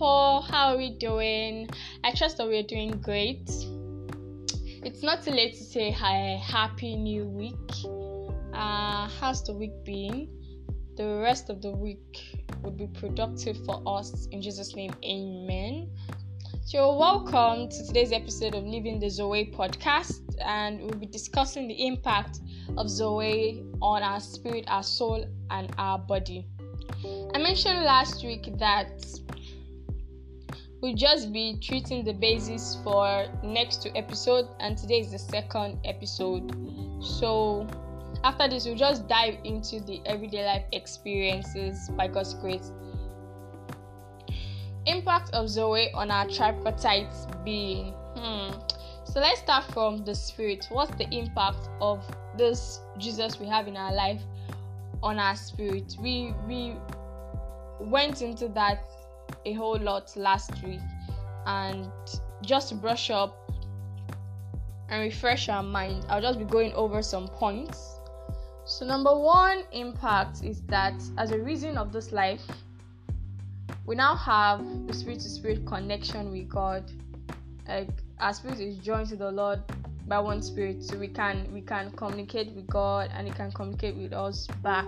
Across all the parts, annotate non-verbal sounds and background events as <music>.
people. How are we doing? I trust that we're doing great. It's not too late to say hi, happy new week. Uh, how's the week been? The rest of the week would be productive for us in Jesus' name, amen. So, welcome to today's episode of Living the Zoe podcast, and we'll be discussing the impact of Zoe on our spirit, our soul, and our body. I mentioned last week that we'll just be treating the basis for next two episodes, and today is the second episode. So, after this, we'll just dive into the everyday life experiences by God's grace. Impact of Zoe on our tripartite being. Hmm. So let's start from the spirit. What's the impact of this Jesus we have in our life on our spirit? We we went into that a whole lot last week and just brush up and refresh our mind, I'll just be going over some points. So, number one impact is that as a reason of this life, we now have the spirit to spirit connection with God. Like our spirit is joined to the Lord by one spirit, so we can we can communicate with God and He can communicate with us back.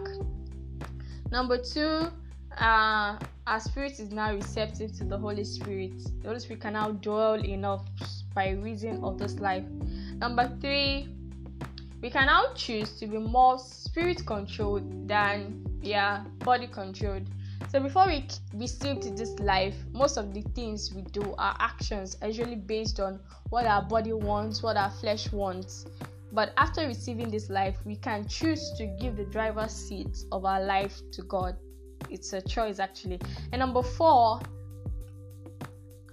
Number two, uh, our spirit is now receptive to the Holy Spirit. The Holy Spirit can now dwell in us by reason of this life. Number three, we can now choose to be more spirit controlled than yeah body controlled. So before we receive to this life, most of the things we do, our actions are usually based on what our body wants, what our flesh wants. But after receiving this life, we can choose to give the driver's seat of our life to God it's a choice actually. And number four,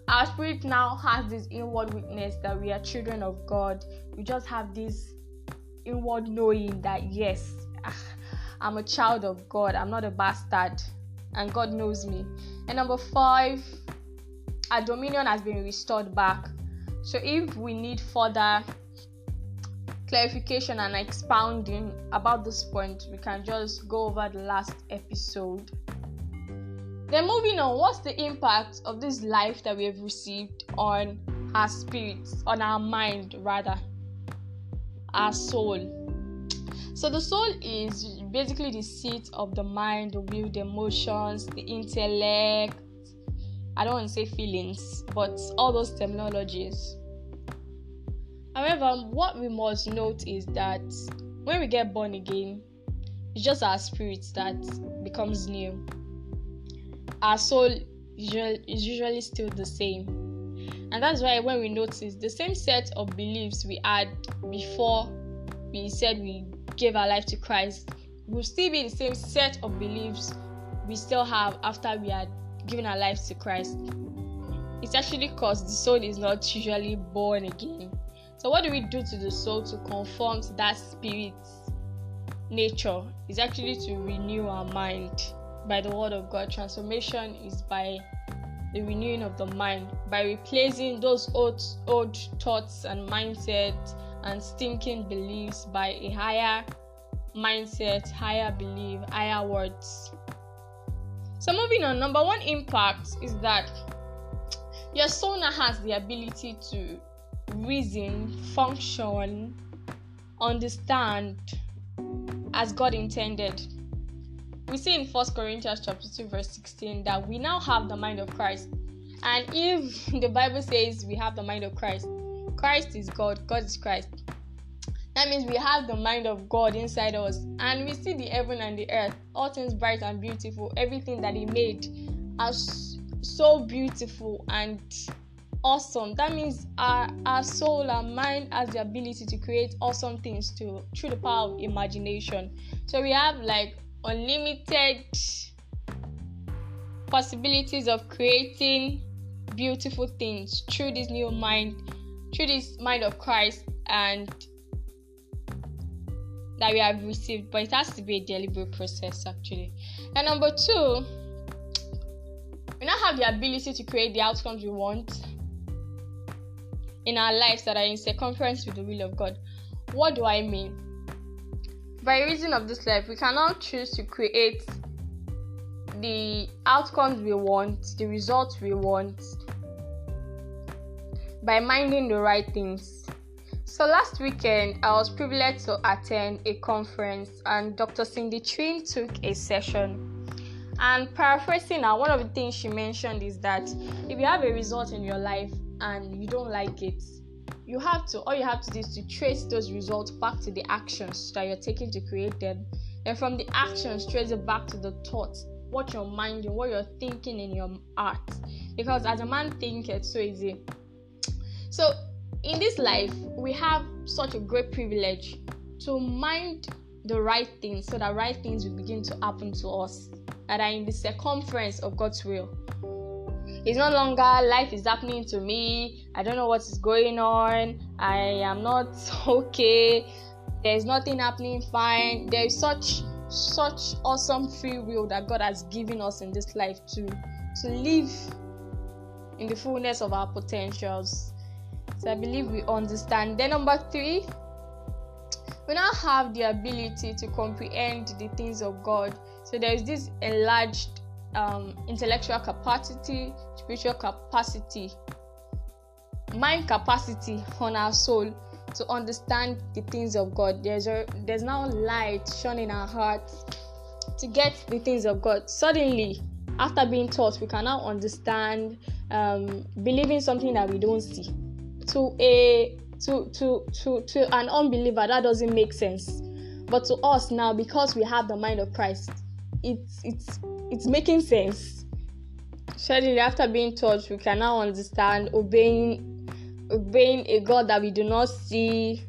our spirit now has this inward witness that we are children of God. We just have this inward knowing that yes, ah, I'm a child of God. I'm not a bastard, and God knows me. And number five, our dominion has been restored back. So if we need further clarification and expounding about this point, we can just go over the last episode. Then, moving on, what's the impact of this life that we have received on our spirits, on our mind, rather, our soul? So, the soul is basically the seat of the mind, the will, the emotions, the intellect. I don't want to say feelings, but all those terminologies. However, what we must note is that when we get born again, it's just our spirit that becomes new. Our soul is usually still the same. And that's why when we notice the same set of beliefs we had before we said we gave our life to Christ will still be the same set of beliefs we still have after we had given our lives to Christ. It's actually because the soul is not usually born again. So, what do we do to the soul to conform to that spirit's nature? Is actually to renew our mind by the word of God. Transformation is by the renewing of the mind, by replacing those old, old thoughts and mindsets and stinking beliefs by a higher mindset, higher belief, higher words. So, moving on, number one impact is that your soul now has the ability to reason, function, understand as God intended. We see in 1 Corinthians chapter 2 verse 16 that we now have the mind of Christ. And if <laughs> the Bible says we have the mind of Christ, Christ is God, God is Christ. That means we have the mind of God inside us and we see the heaven and the earth, all things bright and beautiful, everything that He made as so beautiful and awesome. That means our, our soul, our mind has the ability to create awesome things through the power of imagination. So we have like unlimited possibilities of creating beautiful things through this new mind, through this mind of Christ and that we have received, but it has to be a deliberate process actually. And number two, we now have the ability to create the outcomes we want in our lives that are in circumference with the will of God. What do I mean? By reason of this life, we cannot choose to create the outcomes we want, the results we want by minding the right things. So last weekend, I was privileged to attend a conference, and Dr. Cindy Trimm took a session. And paraphrasing her, one of the things she mentioned is that if you have a result in your life and you don't like it, you have to all you have to do is to trace those results back to the actions that you're taking to create them. And from the actions trace it back to the thoughts what you're minding what you're thinking in your heart. Because as a man thinketh so is it so in this life we have such a great privilege to mind the right things so that right things will begin to happen to us that are in the circumference of god's will it's no longer life is happening to me. I don't know what is going on. I am not <laughs> okay. There's nothing happening fine. There is such such awesome free will that god has given us in this life to to live in the fullness of our potentials. So i believe we understand. Then number three we now have the ability to comprehend the things of god. So there is this enlarged um, intellectual capacity spiritual capacity mind capacity on our soul to understand the things of God. There's a, there's now light shining in our hearts to get the things of God. Suddenly, after being taught, we can now understand um, believing something that we don't see. To a to to to to an unbeliever, that doesn't make sense. But to us now, because we have the mind of Christ, it's it's it's making sense. Suddenly, after being taught, we can now understand obeying obeying a God that we do not see,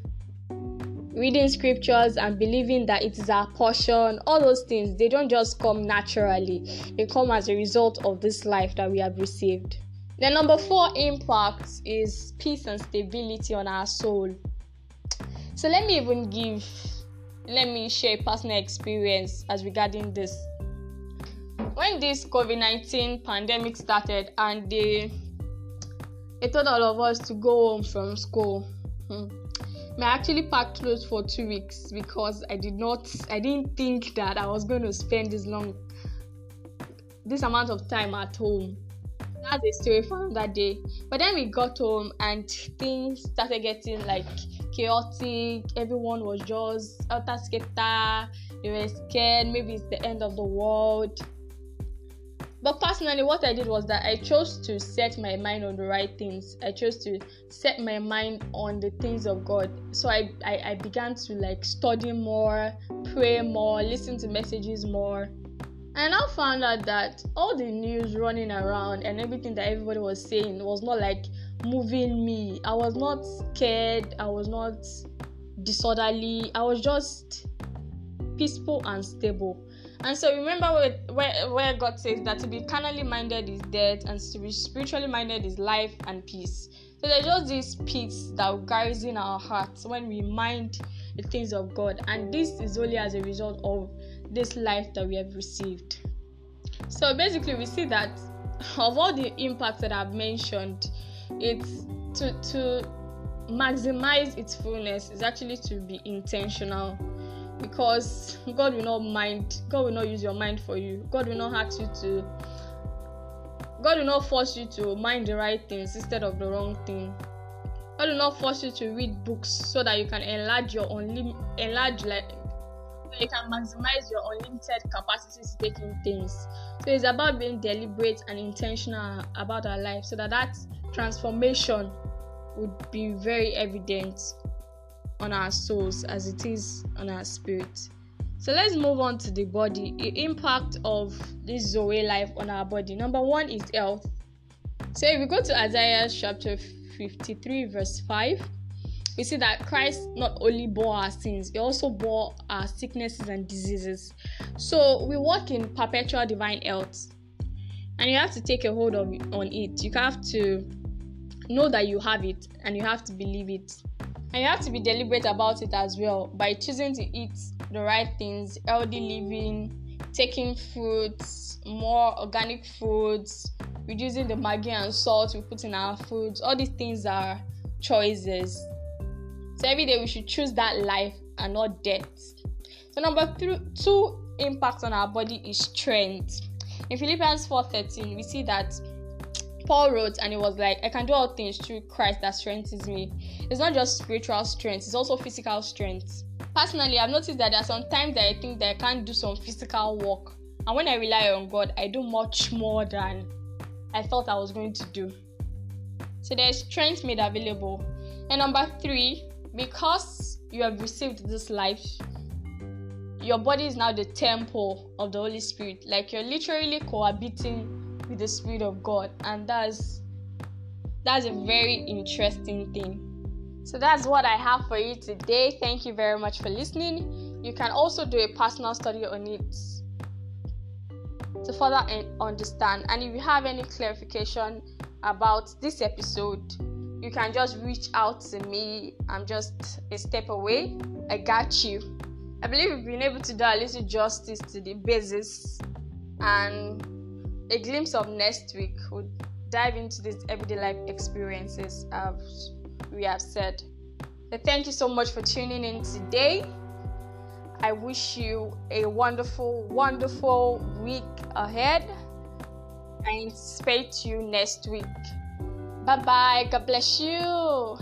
reading scriptures and believing that it is our portion, all those things, they don't just come naturally, they come as a result of this life that we have received. The number four impact is peace and stability on our soul. So let me even give, let me share a personal experience as regarding this. When this COVID 19 pandemic started and they they told all of us to go home from school. Hmm. I actually packed clothes for two weeks because I did not, I didn't think that I was going to spend this long, this amount of time at home. That's a story from that day. But then we got home and things started getting like chaotic. Everyone was just out of skater. They were scared. Maybe it's the end of the world but personally, what I did was that I chose to set my mind on the right things. I chose to set my mind on the things of God. So I, I, I began to like study more, pray more, listen to messages more. And I found out that all the news running around and everything that everybody was saying was not like moving me. I was not scared. I was not disorderly. I was just peaceful and stable. And so remember where, where, where God says that to be carnally minded is death and to be spiritually minded is life and peace. So there's just this peace that in our hearts when we mind the things of God. And this is only as a result of this life that we have received. So basically we see that <laughs> of all the impacts that I've mentioned, it's to to maximize its fullness is actually to be intentional because God will not mind, God will not use your mind for you. God will not ask you to, God will not force you to mind the right things instead of the wrong thing. God will not force you to read books so that you can enlarge your unlim enlarge like you can maximize your unlimited capacity to taking things. So it's about being deliberate and intentional about our life so that that transformation would be very evident on our souls as it is on our spirit. So let's move on to the body. The impact of this Zoe life on our body. Number one is health. So if we go to Isaiah chapter 53, verse 5, we see that Christ not only bore our sins, he also bore our sicknesses and diseases. So we walk in perpetual divine health. And you have to take a hold of on it. You have to know that you have it and you have to believe it. And you have to be deliberate about it as well by choosing to eat the right things, healthy living, taking fruits, more organic foods, reducing the maggi and salt we put in our foods. All these things are choices. So every day we should choose that life and not death. So number three, two impacts on our body is strength. In Philippians 4:13, we see that Paul wrote and it was like, I can do all things through Christ that strengthens me. It's not just spiritual strength, it's also physical strength. Personally, I've noticed that there are some times that I think that I can't do some physical work. And when I rely on God, I do much more than I thought I was going to do. So there's strength made available. And number three, because you have received this life, your body is now the temple of the Holy Spirit. Like you're literally cohabiting with the Spirit of God, and that's that's a very interesting thing. So that's what I have for you today. Thank you very much for listening. You can also do a personal study on it to further and understand. And if you have any clarification about this episode, you can just reach out to me. I'm just a step away. I got you. I believe we've been able to do a little justice to the basis and a glimpse of next week would dive into these everyday life experiences as we have said. Thank you so much for tuning in today. I wish you a wonderful, wonderful week ahead. I anticipate you next week. Bye bye. God bless you.